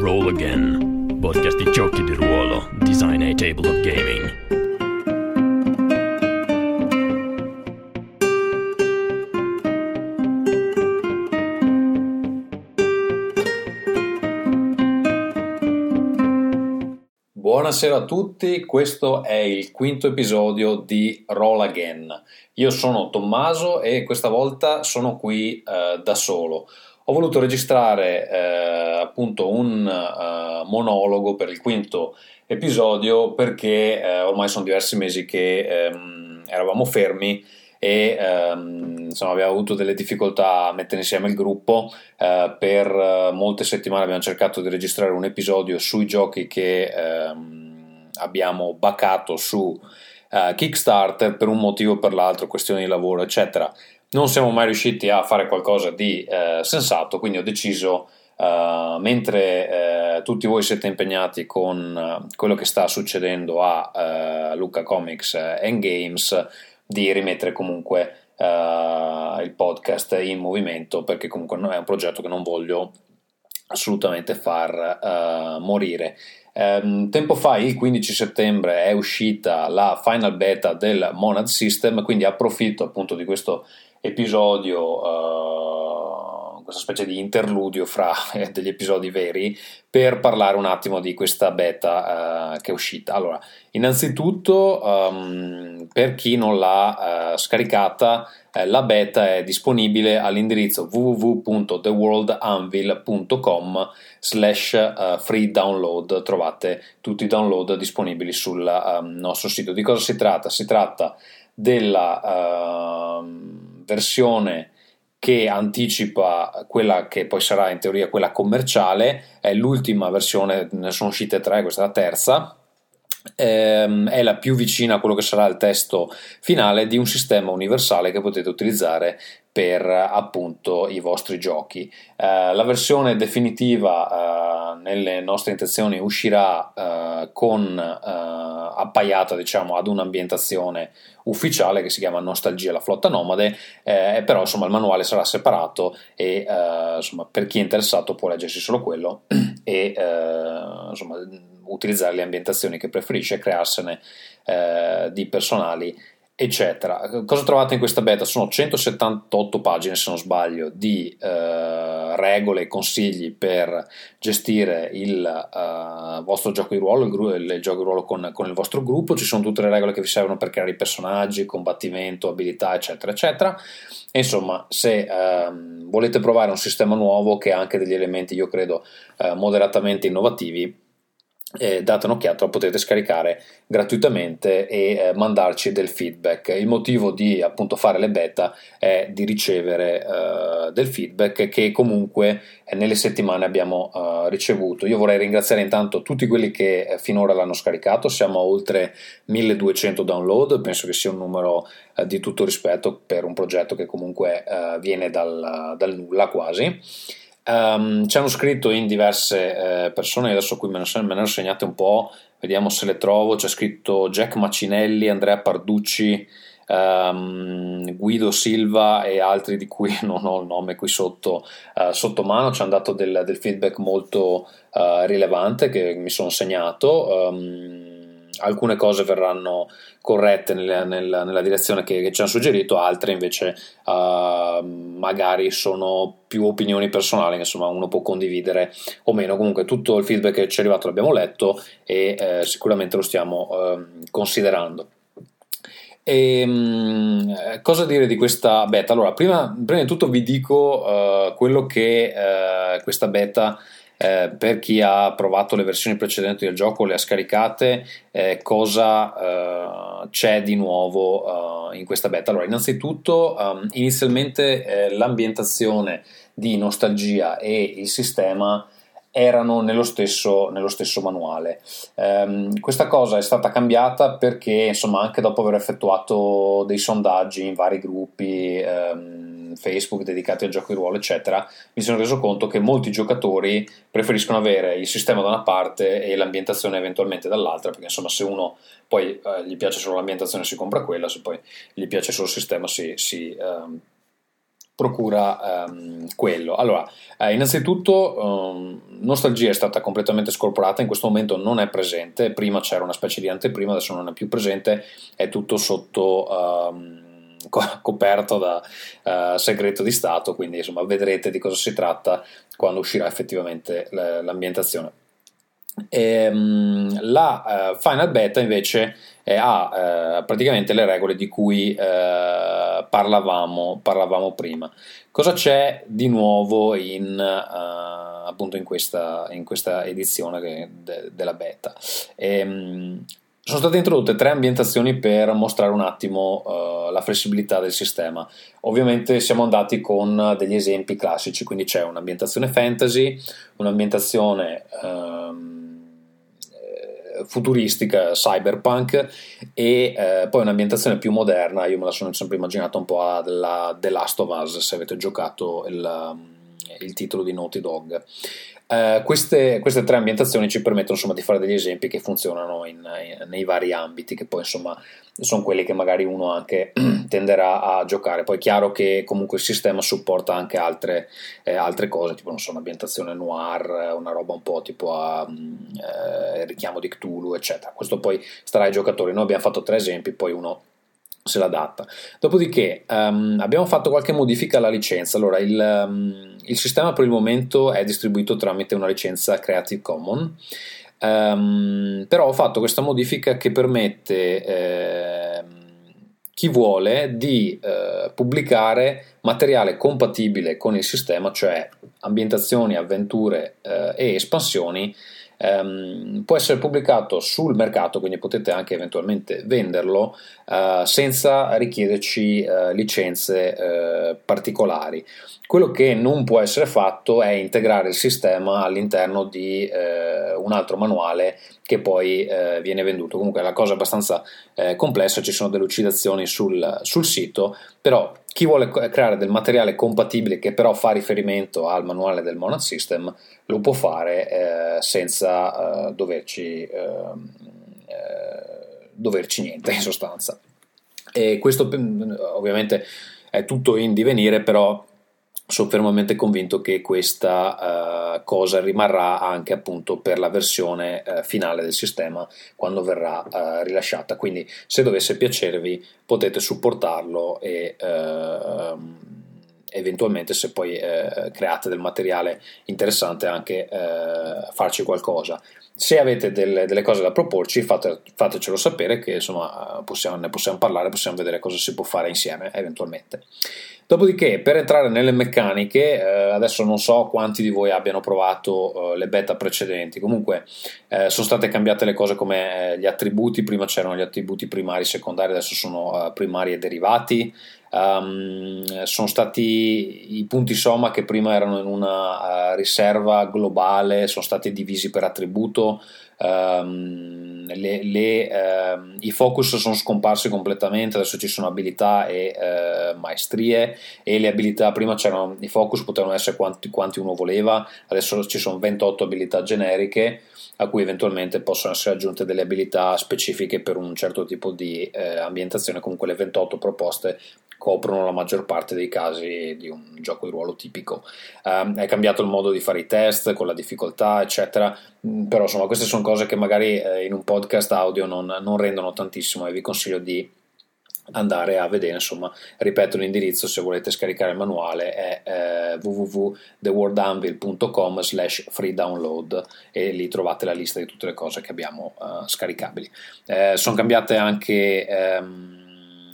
Roll Again, podcast di giochi di ruolo, design e table of gaming. Buonasera a tutti, questo è il quinto episodio di Roll Again. Io sono Tommaso e questa volta sono qui eh, da solo. Ho voluto registrare eh, appunto un uh, monologo per il quinto episodio perché eh, ormai sono diversi mesi che ehm, eravamo fermi e ehm, insomma, abbiamo avuto delle difficoltà a mettere insieme il gruppo. Eh, per eh, molte settimane abbiamo cercato di registrare un episodio sui giochi che ehm, abbiamo bacato su eh, Kickstarter per un motivo o per l'altro, questioni di lavoro, eccetera. Non siamo mai riusciti a fare qualcosa di eh, sensato, quindi ho deciso. Uh, mentre uh, tutti voi siete impegnati con uh, quello che sta succedendo a Luca Comics and Games, di rimettere comunque il podcast in movimento perché comunque è un progetto che non voglio assolutamente far morire. Um, tempo fa, il 15 settembre, è uscita la final beta del Monad System, quindi approfitto appunto di questo episodio uh, questa specie di interludio fra eh, degli episodi veri per parlare un attimo di questa beta uh, che è uscita. Allora, innanzitutto, um, per chi non l'ha uh, scaricata, uh, la beta è disponibile all'indirizzo www.theworldanvil.com slash free download. Trovate tutti i download disponibili sul um, nostro sito. Di cosa si tratta? Si tratta della ehm, versione che anticipa quella che poi sarà in teoria quella commerciale, è l'ultima versione, ne sono uscite tre, questa è la terza, ehm, è la più vicina a quello che sarà il testo finale di un sistema universale che potete utilizzare per appunto i vostri giochi. Eh, la versione definitiva eh, nelle nostre intenzioni uscirà eh, con eh, appaiata diciamo ad un'ambientazione ufficiale che si chiama Nostalgia la flotta nomade, eh, però insomma il manuale sarà separato e eh, insomma per chi è interessato può leggersi solo quello e insomma utilizzare le ambientazioni che preferisce, crearsene di personali eccetera. Cosa trovate in questa beta? Sono 178 pagine, se non sbaglio, di eh, regole e consigli per gestire il eh, vostro gioco di ruolo, il, il, gioco di ruolo con, con, il vostro gruppo. Ci sono tutte le regole che vi servono per creare i personaggi, combattimento, abilità, eccetera, eccetera. E insomma, se eh, volete provare un sistema nuovo che ha anche degli elementi, io credo, eh, moderatamente innovativi, eh, date un'occhiata, lo potete scaricare gratuitamente e eh, mandarci del feedback. Il motivo di appunto fare le beta è di ricevere eh, del feedback che comunque eh, nelle settimane abbiamo eh, ricevuto. Io vorrei ringraziare intanto tutti quelli che eh, finora l'hanno scaricato, siamo a oltre 1200 download, penso che sia un numero di tutto rispetto per un progetto che comunque viene dal, dal nulla quasi. Um, ci hanno scritto in diverse eh, persone, adesso qui me ne, me ne hanno segnate un po', vediamo se le trovo. C'è scritto Jack Macinelli, Andrea Parducci, um, Guido Silva e altri di cui non ho il nome qui sotto, uh, sotto mano. Ci hanno dato del, del feedback molto uh, rilevante che mi sono segnato. Um, alcune cose verranno corrette nella, nella, nella direzione che, che, ci hanno suggerito, altre invece uh, magari sono più opinioni personali, insomma uno può condividere o meno. Comunque tutto il feedback che ci è arrivato l'abbiamo letto e eh, sicuramente lo stiamo uh, considerando. E, um, cosa dire di questa beta? Allora, prima, prima di tutto vi dico uh, quello che questa beta eh, per chi ha provato le versioni precedenti del gioco, le ha scaricate, eh, cosa eh, c'è di nuovo eh, in questa beta? Allora, innanzitutto, um, inizialmente eh, l'ambientazione di nostalgia e il sistema erano nello stesso, nello stesso manuale. Um, questa cosa è stata cambiata perché, insomma, anche dopo aver effettuato dei sondaggi in vari gruppi um, Facebook dedicati al gioco di ruolo, eccetera, mi sono reso conto che molti giocatori preferiscono avere il sistema da una parte e l'ambientazione eventualmente dall'altra, perché insomma, se uno poi eh, gli piace solo l'ambientazione si compra quella, se poi gli piace solo il sistema si, si um, procura um, quello. Allora, eh, innanzitutto um, Nostalgia è stata completamente scorporata, in questo momento non è presente, prima c'era una specie di anteprima, adesso non è più presente, è tutto sotto... Um, coperto da uh, segreto di Stato, quindi insomma vedrete di cosa si tratta quando uscirà effettivamente l'ambientazione. E, um, la uh, Final Beta invece eh, ha uh, praticamente le regole di cui parlavamo, parlavamo, prima. Cosa c'è di nuovo in, appunto in questa, in questa edizione de, della beta? E, um, sono state introdotte tre ambientazioni per mostrare un attimo uh, la flessibilità del sistema. Ovviamente siamo andati con degli esempi classici, quindi c'è un'ambientazione fantasy, un'ambientazione um, futuristica, cyberpunk e uh, poi un'ambientazione più moderna. Io me la sono sempre immaginata un po' alla The Last of Us, se avete giocato il, il titolo di Naughty Dog. Uh, queste, queste, tre ambientazioni ci permettono insomma, di fare degli esempi che funzionano in, in, nei vari ambiti, che poi insomma sono quelli che magari uno anche tenderà a giocare. Poi è chiaro che comunque il sistema supporta anche altre, eh, altre cose, tipo non so, un'ambientazione noir, una roba un po' tipo a eh, richiamo di Cthulhu, eccetera. Questo poi starà ai giocatori. Noi abbiamo fatto tre esempi, poi uno se l'adatta. Dopodiché um, abbiamo fatto qualche modifica alla licenza. Allora, il, um, il, sistema per il momento è distribuito tramite una licenza Creative Commons. Um, però ho fatto questa modifica che permette eh, chi vuole di eh, pubblicare materiale compatibile con il sistema, cioè ambientazioni, avventure eh, e espansioni ehm, può essere pubblicato sul mercato, quindi potete anche eventualmente venderlo eh, senza richiederci eh, licenze eh, particolari. Quello che non può essere fatto è integrare il sistema all'interno di eh, un altro manuale che poi eh, viene venduto. Comunque è una cosa abbastanza eh, complessa, ci sono delucidazioni sul, sul sito, però chi vuole creare del materiale compatibile che però fa riferimento al manuale del Monad System lo può fare eh, senza eh, doverci, ehm, eh, doverci niente in sostanza. E questo ovviamente è tutto in divenire, però sono fermamente convinto che questa uh, cosa rimarrà anche appunto per la versione uh, finale del sistema quando verrà uh, rilasciata. Quindi, se dovesse piacervi, potete supportarlo e ehm, eventualmente, se poi create del materiale interessante, anche farci qualcosa. Se avete delle, delle cose da proporci, fate, fatecelo sapere, che insomma possiamo, ne possiamo parlare, possiamo vedere cosa si può fare insieme eventualmente. Dopodiché, per entrare nelle meccaniche, eh, adesso non so quanti di voi abbiano provato eh, le beta precedenti, comunque eh, sono state cambiate le cose come eh, gli attributi, prima c'erano gli attributi primari e secondari, adesso sono eh, primari e derivati, um, sono stati i punti somma che prima erano in una uh, riserva globale, sono stati divisi per attributo, um, le, le, uh, i focus sono scomparsi completamente, adesso ci sono abilità e uh, maestrie e le abilità, prima c'erano i focus potevano essere quanti, quanti uno voleva, adesso ci sono 28 abilità generiche a cui eventualmente possono essere aggiunte delle abilità specifiche per un certo tipo di eh, ambientazione, comunque le 28 proposte coprono la maggior parte dei casi di un gioco di ruolo tipico. Um, è cambiato il modo di fare i test con la difficoltà, eccetera, mm, però insomma queste sono cose che magari eh, in un podcast audio non, non rendono tantissimo e vi consiglio di andare a vedere. Insomma ripeto l'indirizzo se volete scaricare il manuale è eh, www.theworldanvil.com slash free download e lì trovate la lista di tutte le cose che abbiamo uh, scaricabili. Eh, sono cambiate anche ehm, eh,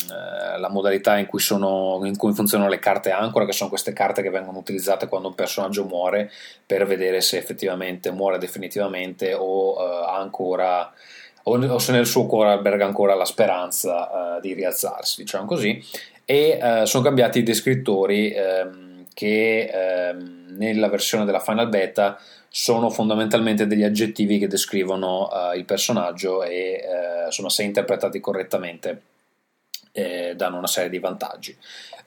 la modalità in cui, sono, in cui, funzionano le carte ancora, che sono queste carte che vengono utilizzate quando un personaggio muore per vedere se effettivamente muore definitivamente o uh, ha ancora o, se nel suo cuore alberga ancora la speranza uh, di rialzarsi, diciamo così. E uh, sono cambiati i descrittori um, che um, nella versione della Final Beta sono fondamentalmente degli aggettivi che descrivono uh, il personaggio e insomma, se interpretati correttamente eh, danno una serie di vantaggi.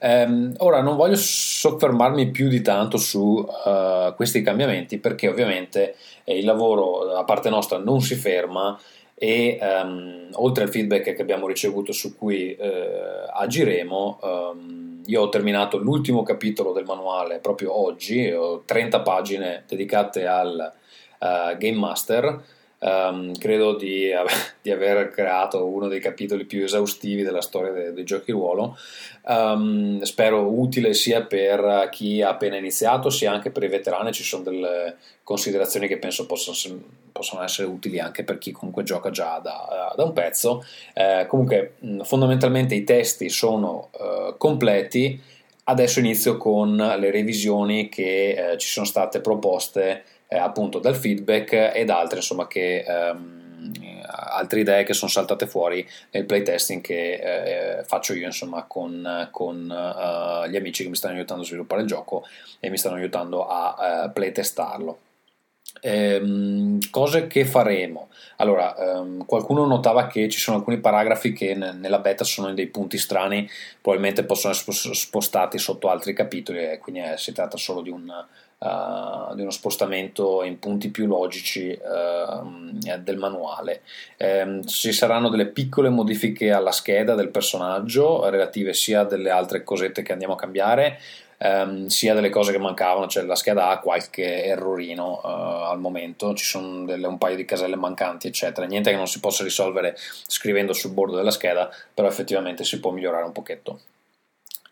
Um, ora non voglio soffermarmi più di tanto su uh, questi cambiamenti perché ovviamente eh, il lavoro da parte nostra non si ferma e um, oltre al feedback che abbiamo ricevuto su cui uh, agiremo, um, io ho terminato l'ultimo capitolo del manuale proprio oggi, ho 30 pagine dedicate al uh, Game Master Um, credo di, di, aver creato uno dei capitoli più esaustivi della storia dei, dei giochi ruolo. Um, spero utile sia per chi ha appena iniziato, sia anche per i veterani. Ci sono delle considerazioni che penso possano, possono essere utili anche per chi comunque gioca già da, da un pezzo. Uh, comunque, fondamentalmente i testi sono uh, completi. Adesso inizio con le revisioni che uh, ci sono state proposte eh, appunto dal feedback ed altre insomma che ehm, altre idee che sono saltate fuori nel playtesting che eh, faccio io insomma con, con uh, gli amici che mi stanno aiutando a sviluppare il gioco e mi stanno aiutando a uh, playtestarlo Ehm, cose che faremo. Allora, ehm, qualcuno notava che ci sono alcuni paragrafi che n- nella beta sono in dei punti strani, probabilmente possono essere spostati sotto altri capitoli, e quindi eh, si tratta solo di, un, uh, di, uno spostamento in punti più logici uh, del manuale. Ehm, ci saranno delle piccole modifiche alla scheda del personaggio, relative sia a delle altre cosette che andiamo a cambiare ehm, sia delle cose che mancavano, cioè la scheda ha qualche errorino eh, al momento, ci sono delle, un paio di caselle mancanti, eccetera. Niente che non si possa risolvere scrivendo sul bordo della scheda, però effettivamente si può migliorare un pochetto.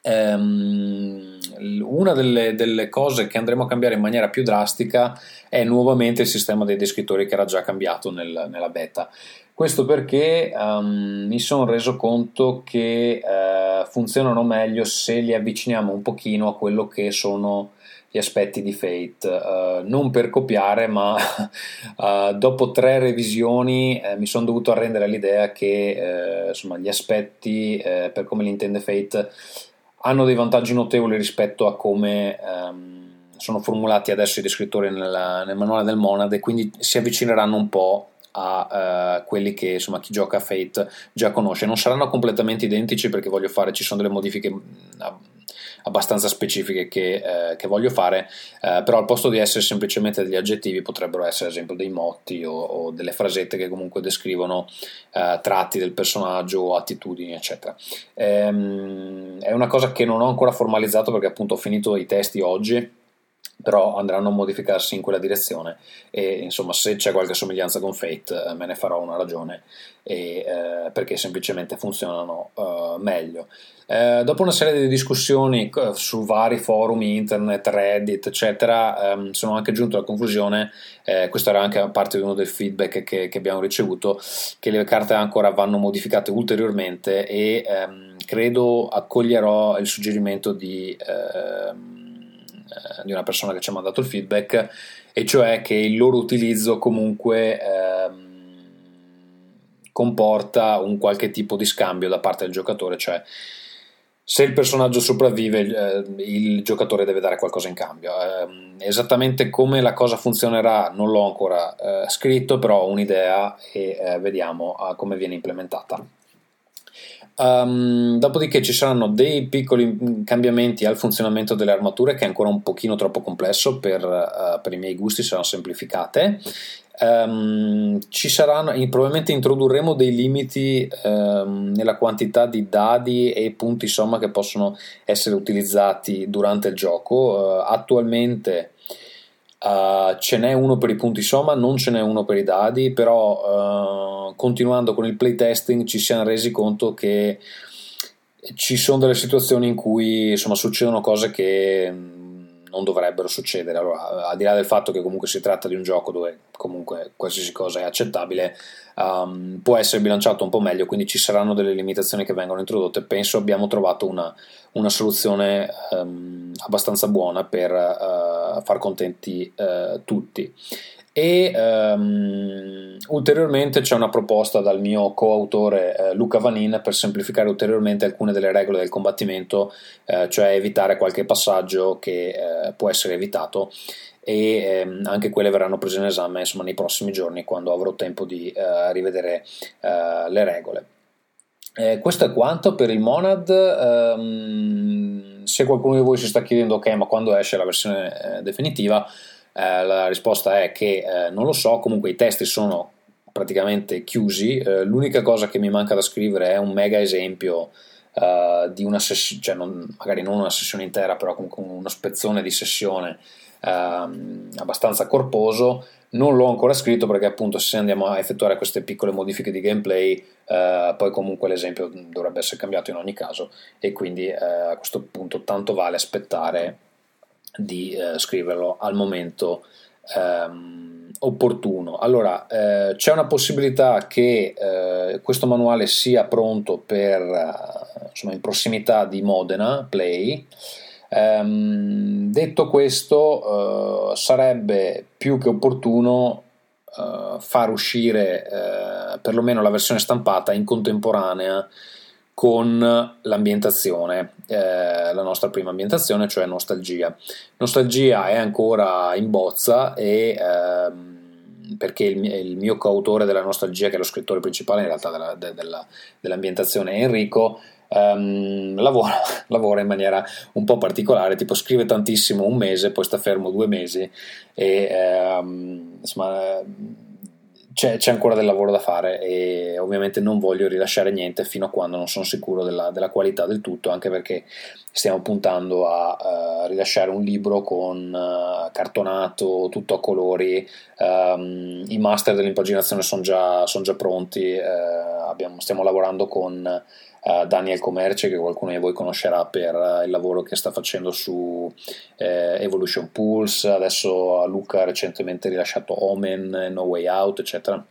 Um, una delle, delle, cose che andremo a cambiare in maniera più drastica è nuovamente il sistema dei descrittori che era già cambiato nel, nella beta. Questo perché um, mi sono reso conto che uh, funzionano meglio se li avviciniamo un pochino a quello che sono gli aspetti di Fate, uh, non per copiare, ma uh, dopo tre revisioni eh, mi sono dovuto arrendere all'idea che eh, insomma, gli aspetti, eh, per come li intende Fate, hanno dei vantaggi notevoli rispetto a come um, sono formulati adesso i descrittori nel, nel manuale del Monad e quindi si avvicineranno un po' a uh, quelli che insomma chi gioca a Fate già conosce. Non saranno completamente identici perché voglio fare, ci sono delle modifiche mm, abbastanza specifiche che, eh, che voglio fare, eh, però al posto di essere semplicemente degli aggettivi potrebbero essere ad esempio dei motti o, o delle frasette che comunque descrivono eh, tratti del personaggio attitudini eccetera. Ehm, è una cosa che non ho ancora formalizzato perché appunto ho finito i testi oggi però andranno a modificarsi in quella direzione. E insomma se c'è qualche somiglianza con Fate eh, me ne farò una ragione e, eh, perché semplicemente funzionano eh, meglio. Eh, dopo una serie di discussioni eh, su vari forum internet, reddit eccetera ehm, sono anche giunto alla conclusione eh, questo era anche parte di uno dei feedback che, che, abbiamo ricevuto che le carte ancora vanno modificate ulteriormente e ehm, credo accoglierò il suggerimento di ehm, eh, di una persona che ci ha mandato il feedback, e cioè che il loro utilizzo comunque ehm, comporta un qualche tipo di scambio da parte del giocatore, cioè se il personaggio sopravvive eh, il giocatore deve dare qualcosa in cambio. Eh, esattamente come la cosa funzionerà non l'ho ancora eh, scritto, però ho un'idea e eh, vediamo ah, come viene implementata. Um, dopodiché ci saranno dei piccoli cambiamenti al funzionamento delle armature che è ancora un pochino troppo complesso per, uh, per i miei gusti, saranno semplificate. Um, ci saranno, probabilmente introdurremo dei limiti um, nella quantità di dadi e punti somma che possono essere utilizzati durante il gioco. Uh, attualmente Uh, ce n'è uno per i punti somma, non ce n'è uno per i dadi, però uh, continuando con il playtesting ci siamo resi conto che ci sono delle situazioni in cui insomma, succedono cose che non dovrebbero succedere. Allora, al di là del fatto che comunque si tratta di un gioco dove comunque qualsiasi cosa è accettabile, um, può essere bilanciato un po' meglio, quindi ci saranno delle limitazioni che vengono introdotte. Penso abbiamo trovato una, una soluzione um, abbastanza buona per uh, far contenti uh, tutti. E um, ulteriormente c'è una proposta dal mio coautore eh, Luca Vanin per semplificare ulteriormente alcune delle regole del combattimento, eh, cioè evitare qualche passaggio che eh, può essere evitato e ehm, anche quelle verranno prese in esame insomma, nei prossimi giorni quando avrò tempo di eh, rivedere eh, le regole. Eh, questo è quanto per il Monad. Um, se qualcuno di voi si sta chiedendo, ok, ma quando esce la versione eh, definitiva? Eh, la risposta è che eh, non lo so. Comunque, i testi sono praticamente chiusi. Eh, l'unica cosa che mi manca da scrivere è un mega esempio uh, di una sessione, cioè non, magari non una sessione intera, però comunque uno spezzone di sessione uh, abbastanza corposo. Non l'ho ancora scritto perché appunto se andiamo a effettuare queste piccole modifiche di gameplay, uh, poi comunque l'esempio dovrebbe essere cambiato in ogni caso e quindi a questo punto tanto vale aspettare di scriverlo al momento ehm, opportuno. Allora, eh, c'è una possibilità che eh, questo manuale sia pronto per, eh, insomma, in prossimità di Modena Play. Ehm, detto questo, eh, sarebbe più che opportuno eh, far uscire eh, perlomeno la versione stampata in contemporanea con l'ambientazione, eh, la nostra prima ambientazione, cioè Nostalgia. Nostalgia è ancora in bozza e ehm, perché il, il, mio coautore della Nostalgia, che è lo scrittore principale in realtà della, de, della, dell'ambientazione, Enrico, ehm, lavora, lavora, in maniera un po' particolare, tipo scrive tantissimo un mese, poi sta fermo due mesi e ehm, insomma c'è, c'è, ancora del lavoro da fare e ovviamente non voglio rilasciare niente fino a quando non sono sicuro della, della qualità del tutto, anche perché stiamo puntando a uh, rilasciare un libro con uh, cartonato, tutto a colori, um, i master dell'impaginazione sono già, son già pronti, uh, abbiamo, stiamo lavorando con Daniel Comerce che qualcuno di voi conoscerà per uh, il lavoro che sta facendo su eh, Evolution Pulse, adesso Luca ha recentemente rilasciato Omen, No Way Out, eccetera.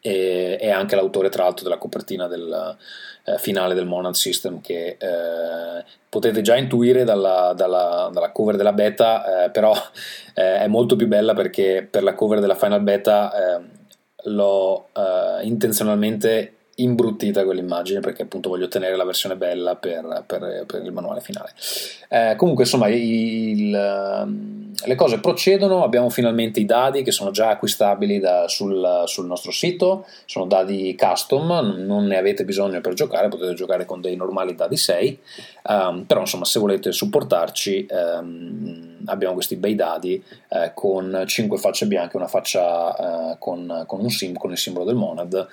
E, è anche l'autore tra l'altro della copertina del eh, finale del Monad System che eh, potete già intuire dalla, dalla, dalla cover della beta eh, però eh, è molto più bella perché per la cover della final beta l'ho intenzionalmente imbruttita quell'immagine perché appunto voglio ottenere la versione bella per, per, per il manuale finale. Eh, comunque insomma il, ehm, le cose procedono, abbiamo finalmente i dadi che sono già acquistabili da, sul, sul, nostro sito, sono dadi custom, non ne avete bisogno per giocare, potete giocare con dei normali dadi 6, um, ehm, però insomma se volete supportarci um, abbiamo questi bei dadi uh, con 5 facce bianche una faccia uh, con, con, un sim, con il simbolo del monad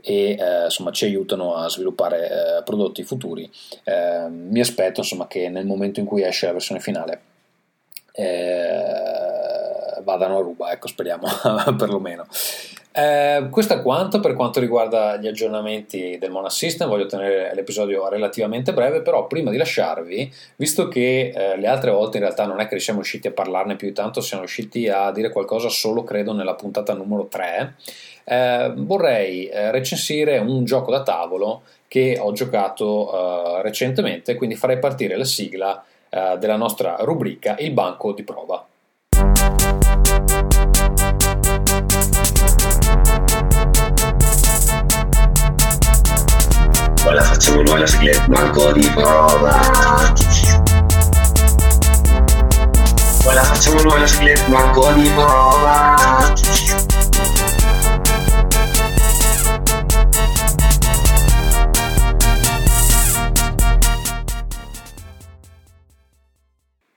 e eh, insomma, ci aiutano a sviluppare eh, prodotti futuri. Eh, mi aspetto insomma, che nel momento in cui esce la versione finale eh, vadano a ruba, ecco, speriamo perlomeno. Eh, questo è quanto per quanto riguarda gli aggiornamenti del Mona System. Voglio tenere l'episodio relativamente breve, però prima di lasciarvi, visto che eh, le altre volte in realtà non è che siamo riusciti a parlarne più di tanto, siamo riusciti a dire qualcosa solo credo nella puntata numero 3 eh, vorrei eh, recensire un gioco da tavolo che ho giocato eh, recentemente, quindi farei partire la sigla eh, della nostra rubrica Il banco di prova. Ora facciamo noi la sigla Il banco di prova. Ora facciamo noi la sigla Il banco di prova.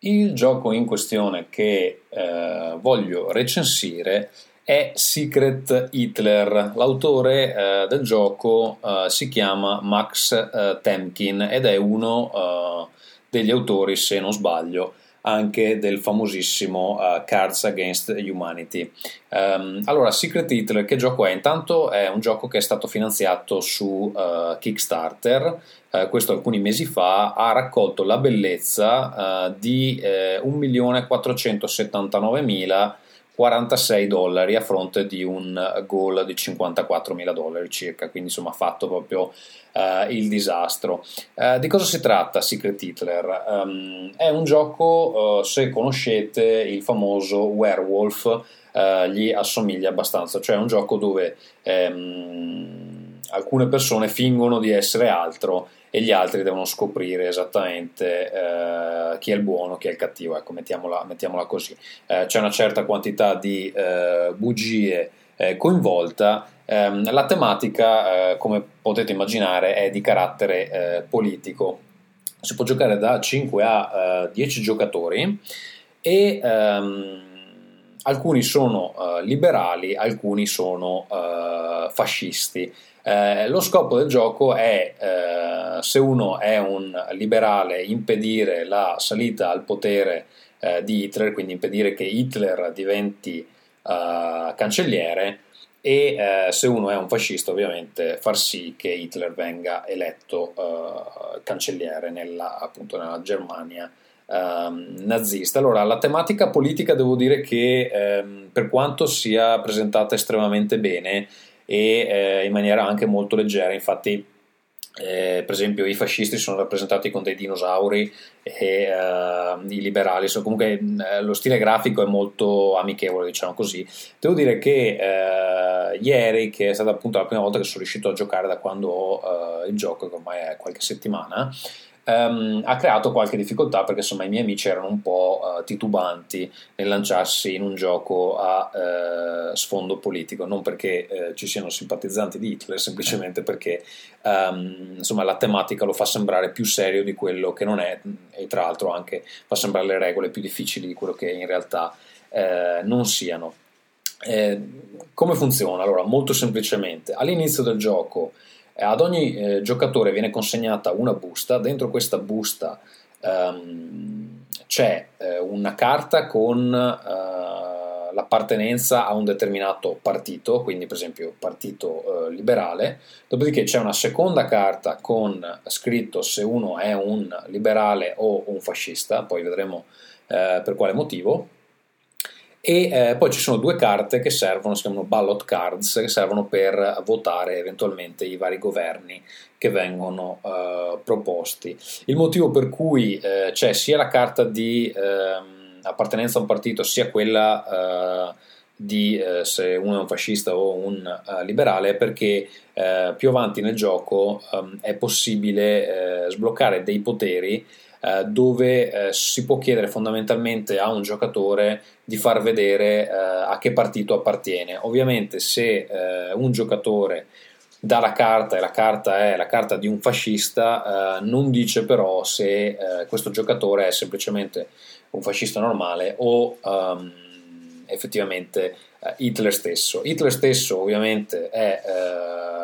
Il gioco in questione che eh, voglio recensire è Secret Hitler. L'autore eh, del gioco eh, si chiama Max eh, Temkin ed è uno eh, degli autori, se non sbaglio, anche del famosissimo uh, Cards Against Humanity. Um, allora, Secret Hitler, che gioco è? Intanto è un gioco che è stato finanziato su uh, Kickstarter, uh, questo alcuni mesi fa, ha raccolto la bellezza di eh, 1.479.000 46 dollari a fronte di un goal di 54 mila dollari circa, quindi insomma ha fatto proprio uh, il disastro. Uh, di cosa si tratta Secret Hitler? Um, è un gioco, uh, se conoscete il famoso Werewolf, gli assomiglia abbastanza, cioè è un gioco dove um, alcune persone fingono di essere altro e gli altri devono scoprire esattamente eh, chi è il buono, chi è il cattivo, ecco, mettiamola, mettiamola così. Eh, c'è una certa quantità di eh, bugie eh, coinvolta, ehm, la tematica, eh, come potete immaginare, è di carattere eh, politico. Si può giocare da 5 a 10 giocatori e ehm, alcuni sono uh, liberali, alcuni sono uh, fascisti. Uh, lo scopo del gioco è, se uno è un liberale, impedire la salita al potere di Hitler, quindi impedire che Hitler diventi cancelliere, e se uno è un fascista, ovviamente far sì che Hitler venga eletto cancelliere nella, appunto, nella Germania um, nazista. Allora, la tematica politica devo dire che um, per quanto sia presentata estremamente bene e eh, in maniera anche molto leggera, infatti eh, per esempio i fascisti sono rappresentati con dei dinosauri e uh, i liberali sono comunque uh, lo stile grafico è molto amichevole diciamo così devo dire che uh, ieri che è stata appunto la prima volta che sono riuscito a giocare da quando ho il gioco che ormai è qualche settimana Um, ha creato qualche difficoltà perché insomma i miei amici erano un po' uh, titubanti nel lanciarsi in un gioco a uh, sfondo politico, non perché uh, ci siano simpatizzanti di Hitler, semplicemente perché um, insomma, la tematica lo fa sembrare più serio di quello che non è e tra l'altro anche fa sembrare le regole più difficili di quello che in realtà non siano. Eh, come funziona? Allora, molto semplicemente, all'inizio del gioco ad ogni eh, giocatore viene consegnata una busta, dentro questa busta um, c'è eh, una carta con uh, l'appartenenza a un determinato partito, quindi per esempio partito uh, liberale, dopodiché c'è una seconda carta con scritto se uno è un liberale o un fascista, poi vedremo uh, per quale motivo e eh, poi ci sono due carte che servono, si chiamano ballot cards, che servono per votare eventualmente i vari governi che vengono eh, proposti. Il motivo per cui eh, c'è sia la carta di ehm, appartenenza a un partito, sia quella eh, di eh, se uno è un fascista o un uh, liberale è perché più avanti nel gioco um, è possibile sbloccare dei poteri eh, dove eh, si può chiedere fondamentalmente a un giocatore di far vedere eh, a che partito appartiene. Ovviamente se eh, un giocatore dà la carta e la carta è la carta di un fascista, eh, non dice però se questo giocatore è semplicemente un fascista normale o um, effettivamente Hitler stesso. Hitler stesso ovviamente è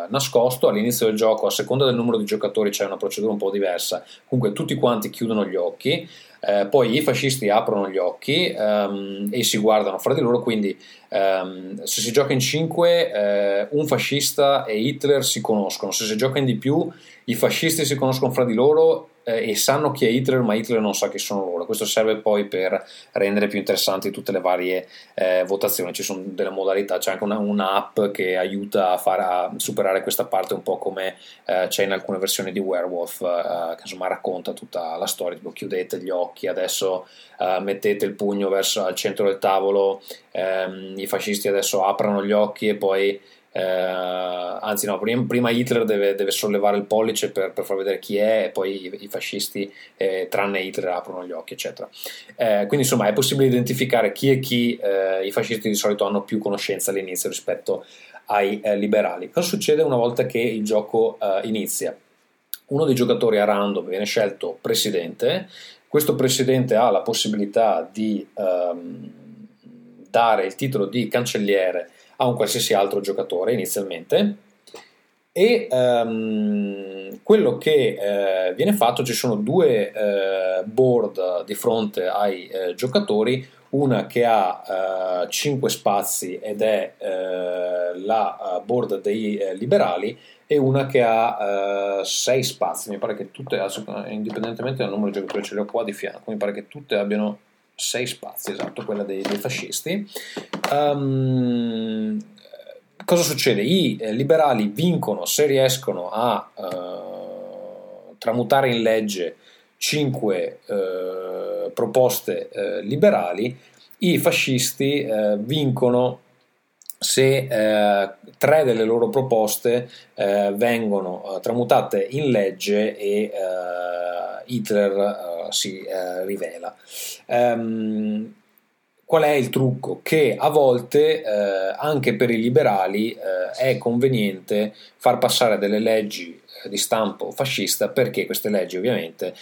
nascosto. All'inizio del gioco, a seconda del numero di giocatori c'è una procedura un po' diversa, comunque tutti quanti chiudono gli occhi, eh, poi i fascisti aprono gli occhi um, e si guardano fra di loro, quindi um, se si gioca in 5 eh, un fascista e Hitler si conoscono, se si gioca in di più i fascisti si conoscono fra di loro eh, e sanno chi è Hitler, ma Hitler non sa chi sono loro. Questo serve poi per rendere più interessanti tutte le varie eh, votazioni. Ci sono delle modalità, c'è anche una, un'app che aiuta a, far, a superare questa parte, un po' come eh, c'è in alcune versioni di Werewolf, eh, che insomma racconta tutta la storia. Tipo, chiudete gli occhi, adesso eh, mettete il pugno verso al centro del tavolo, ehm, i fascisti adesso aprono gli occhi e poi eh, anzi no, prima, prima Hitler deve, deve, sollevare il pollice per, per, far vedere chi è e poi i, i fascisti, eh, tranne Hitler, aprono gli occhi, eccetera. Eh, quindi insomma è possibile identificare chi e chi eh, i fascisti di solito hanno più conoscenza all'inizio rispetto ai eh, liberali. Cosa succede una volta che il gioco eh, inizia? Uno dei giocatori a random viene scelto presidente, questo presidente ha la possibilità di ehm, dare il titolo di cancelliere a un qualsiasi altro giocatore inizialmente. E um, quello che eh, viene fatto ci sono due eh, board di fronte ai eh, giocatori. Una che ha 5 eh, spazi ed è eh, la eh, board dei liberali e una che ha 6 spazi. Mi pare che tutte indipendentemente dal numero di giocatori ce le ho qua di fianco mi pare che tutte abbiano 6 spazi esatto quella dei, dei fascisti um, cosa succede? I eh, liberali vincono se riescono a eh, tramutare in legge cinque eh, proposte eh, liberali, i fascisti eh, vincono se eh, tre delle loro proposte vengono tramutate in legge e Hitler si rivela. Um, Qual è il trucco? Che a volte eh, anche per i liberali eh, è conveniente far passare delle leggi eh, di stampo fascista perché queste leggi ovviamente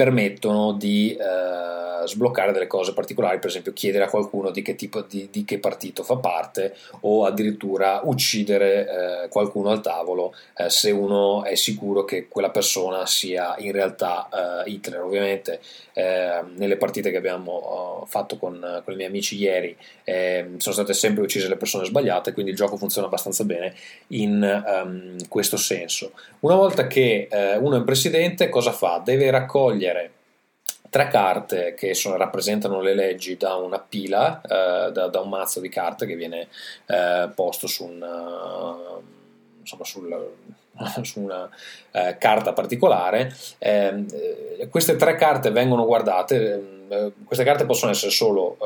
permettono di eh, sbloccare delle cose particolari, per esempio chiedere a qualcuno di che, tipo, di, di che partito fa parte o addirittura uccidere eh, qualcuno al tavolo eh, se uno è sicuro che quella persona sia in realtà eh, Hitler. Ovviamente eh, nelle partite che abbiamo fatto con, con, i miei amici ieri ehm, sono state sempre uccise le persone sbagliate, quindi il gioco funziona abbastanza bene in um, questo senso. Una volta che eh, uno è presidente, cosa fa? Deve raccogliere tre carte che sono, rappresentano le leggi da una pila, eh, da, da, un mazzo di carte che viene eh, posto su, un, insomma, sul, su una eh, carta particolare. Ehm, eh, queste tre carte vengono guardate, eh, queste carte possono essere solo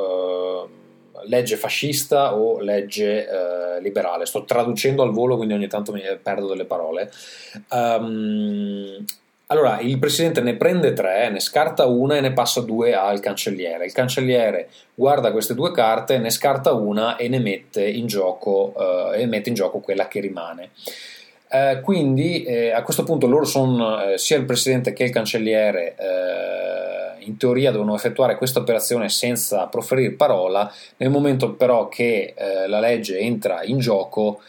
legge fascista o legge eh, liberale. Sto traducendo al volo, quindi ogni tanto mi perdo delle parole. Um, allora, il presidente ne prende tre, ne scarta una e ne passa due al cancelliere. Il cancelliere guarda queste due carte, ne scarta una e ne mette in gioco, uh, e mette in gioco quella che rimane. Uh, quindi eh, a questo punto loro sono eh, sia il presidente che il cancelliere in teoria devono effettuare questa operazione senza proferire parola, nel momento però che eh, la legge entra in gioco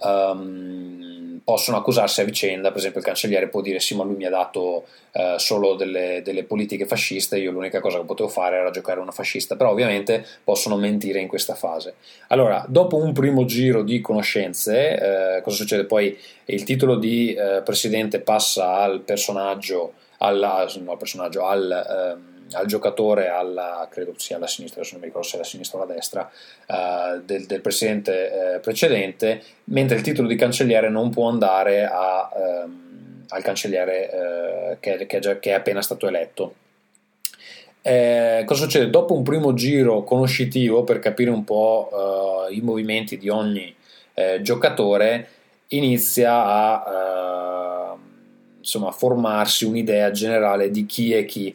um, possono accusarsi a vicenda, per esempio il cancelliere può dire sì ma lui mi ha dato uh, solo delle, delle, politiche fasciste, io l'unica cosa che potevo fare era giocare una fascista, però ovviamente possono mentire in questa fase. Allora, dopo un primo giro di conoscenze, uh, cosa succede? Poi il titolo di uh, presidente passa al personaggio alla, no, al personaggio, al, ehm, al giocatore, alla, credo sia alla sinistra, adesso non mi ricordo se è alla sinistra o alla destra, eh, del, del, presidente eh, precedente, mentre il titolo di cancelliere non può andare a, ehm, al cancelliere eh, che, che, è già, che, è appena stato eletto. Eh, cosa succede? Dopo un primo giro conoscitivo per capire un po' eh, i movimenti di ogni eh, giocatore, inizia a insomma, formarsi un'idea generale di chi è chi.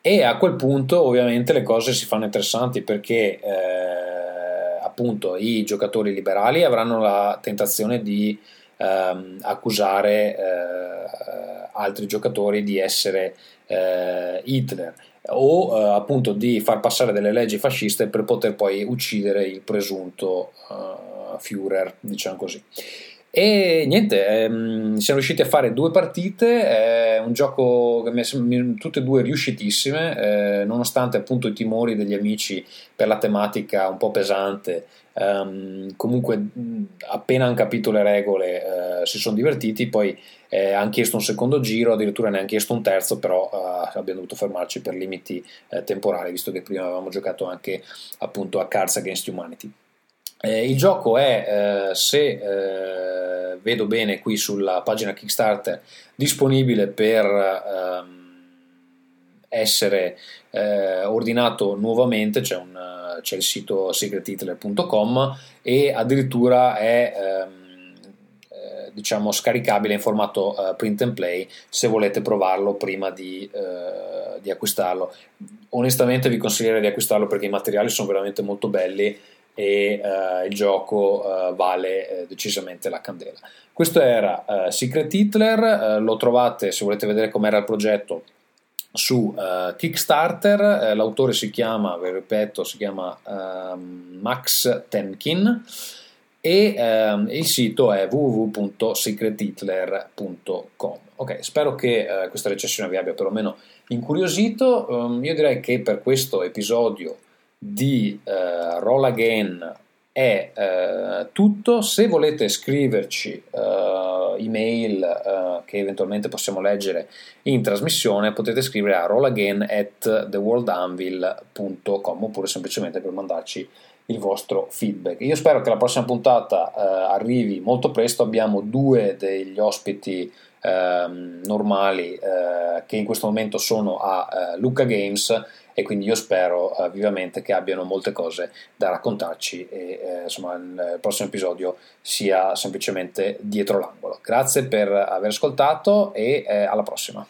E a quel punto ovviamente le cose si fanno interessanti perché eh, appunto i giocatori liberali avranno la tentazione di ehm, accusare eh, altri giocatori di essere eh, Hitler o eh, appunto di far passare delle leggi fasciste per poter poi uccidere il presunto eh, Führer, diciamo così. E niente, ehm, siamo riusciti a fare due partite, è un gioco che mi è tutte e due riuscitissime, eh, nonostante appunto i timori degli amici per la tematica un po' pesante. Um, comunque, appena hanno capito le regole, uh, si sono divertiti. Poi eh, hanno chiesto un secondo giro, addirittura ne hanno chiesto un terzo, però uh, abbiamo dovuto fermarci per limiti uh, temporali, visto che prima avevamo giocato anche appunto a Cards Against Humanity. Eh, il gioco è, eh, se eh, vedo bene qui sulla pagina Kickstarter, disponibile per ehm, essere eh, ordinato nuovamente, c'è, un, c'è, il sito secrethitler.com e addirittura è ehm, eh, diciamo scaricabile in formato uh, print and play se volete provarlo prima di, uh, di acquistarlo. Onestamente vi consiglierei di acquistarlo perché i materiali sono veramente molto belli e uh, il gioco uh, vale uh, decisamente la candela. Questo era Secret Hitler, lo trovate se volete vedere com'era il progetto su Kickstarter, l'autore si chiama, vi ripeto, si chiama ehm, Max Temkin e ehm, il sito è www.secrethitler.com. Ok, spero che questa recensione vi abbia perlomeno incuriosito. Um, io direi che per questo episodio di eh, Roll Again è eh, tutto. Se volete scriverci eh, email eh, che eventualmente possiamo leggere in trasmissione, potete scrivere a rollagain at theworldanvil.com oppure semplicemente per mandarci il vostro feedback. Io spero che la prossima puntata eh, arrivi molto presto. Abbiamo due degli ospiti ehm, normali eh, che in questo momento sono a Luca Games e quindi io spero uh, vivamente che abbiano molte cose da raccontarci e eh, insomma il prossimo episodio sia semplicemente dietro l'angolo. Grazie per aver ascoltato e eh, alla prossima.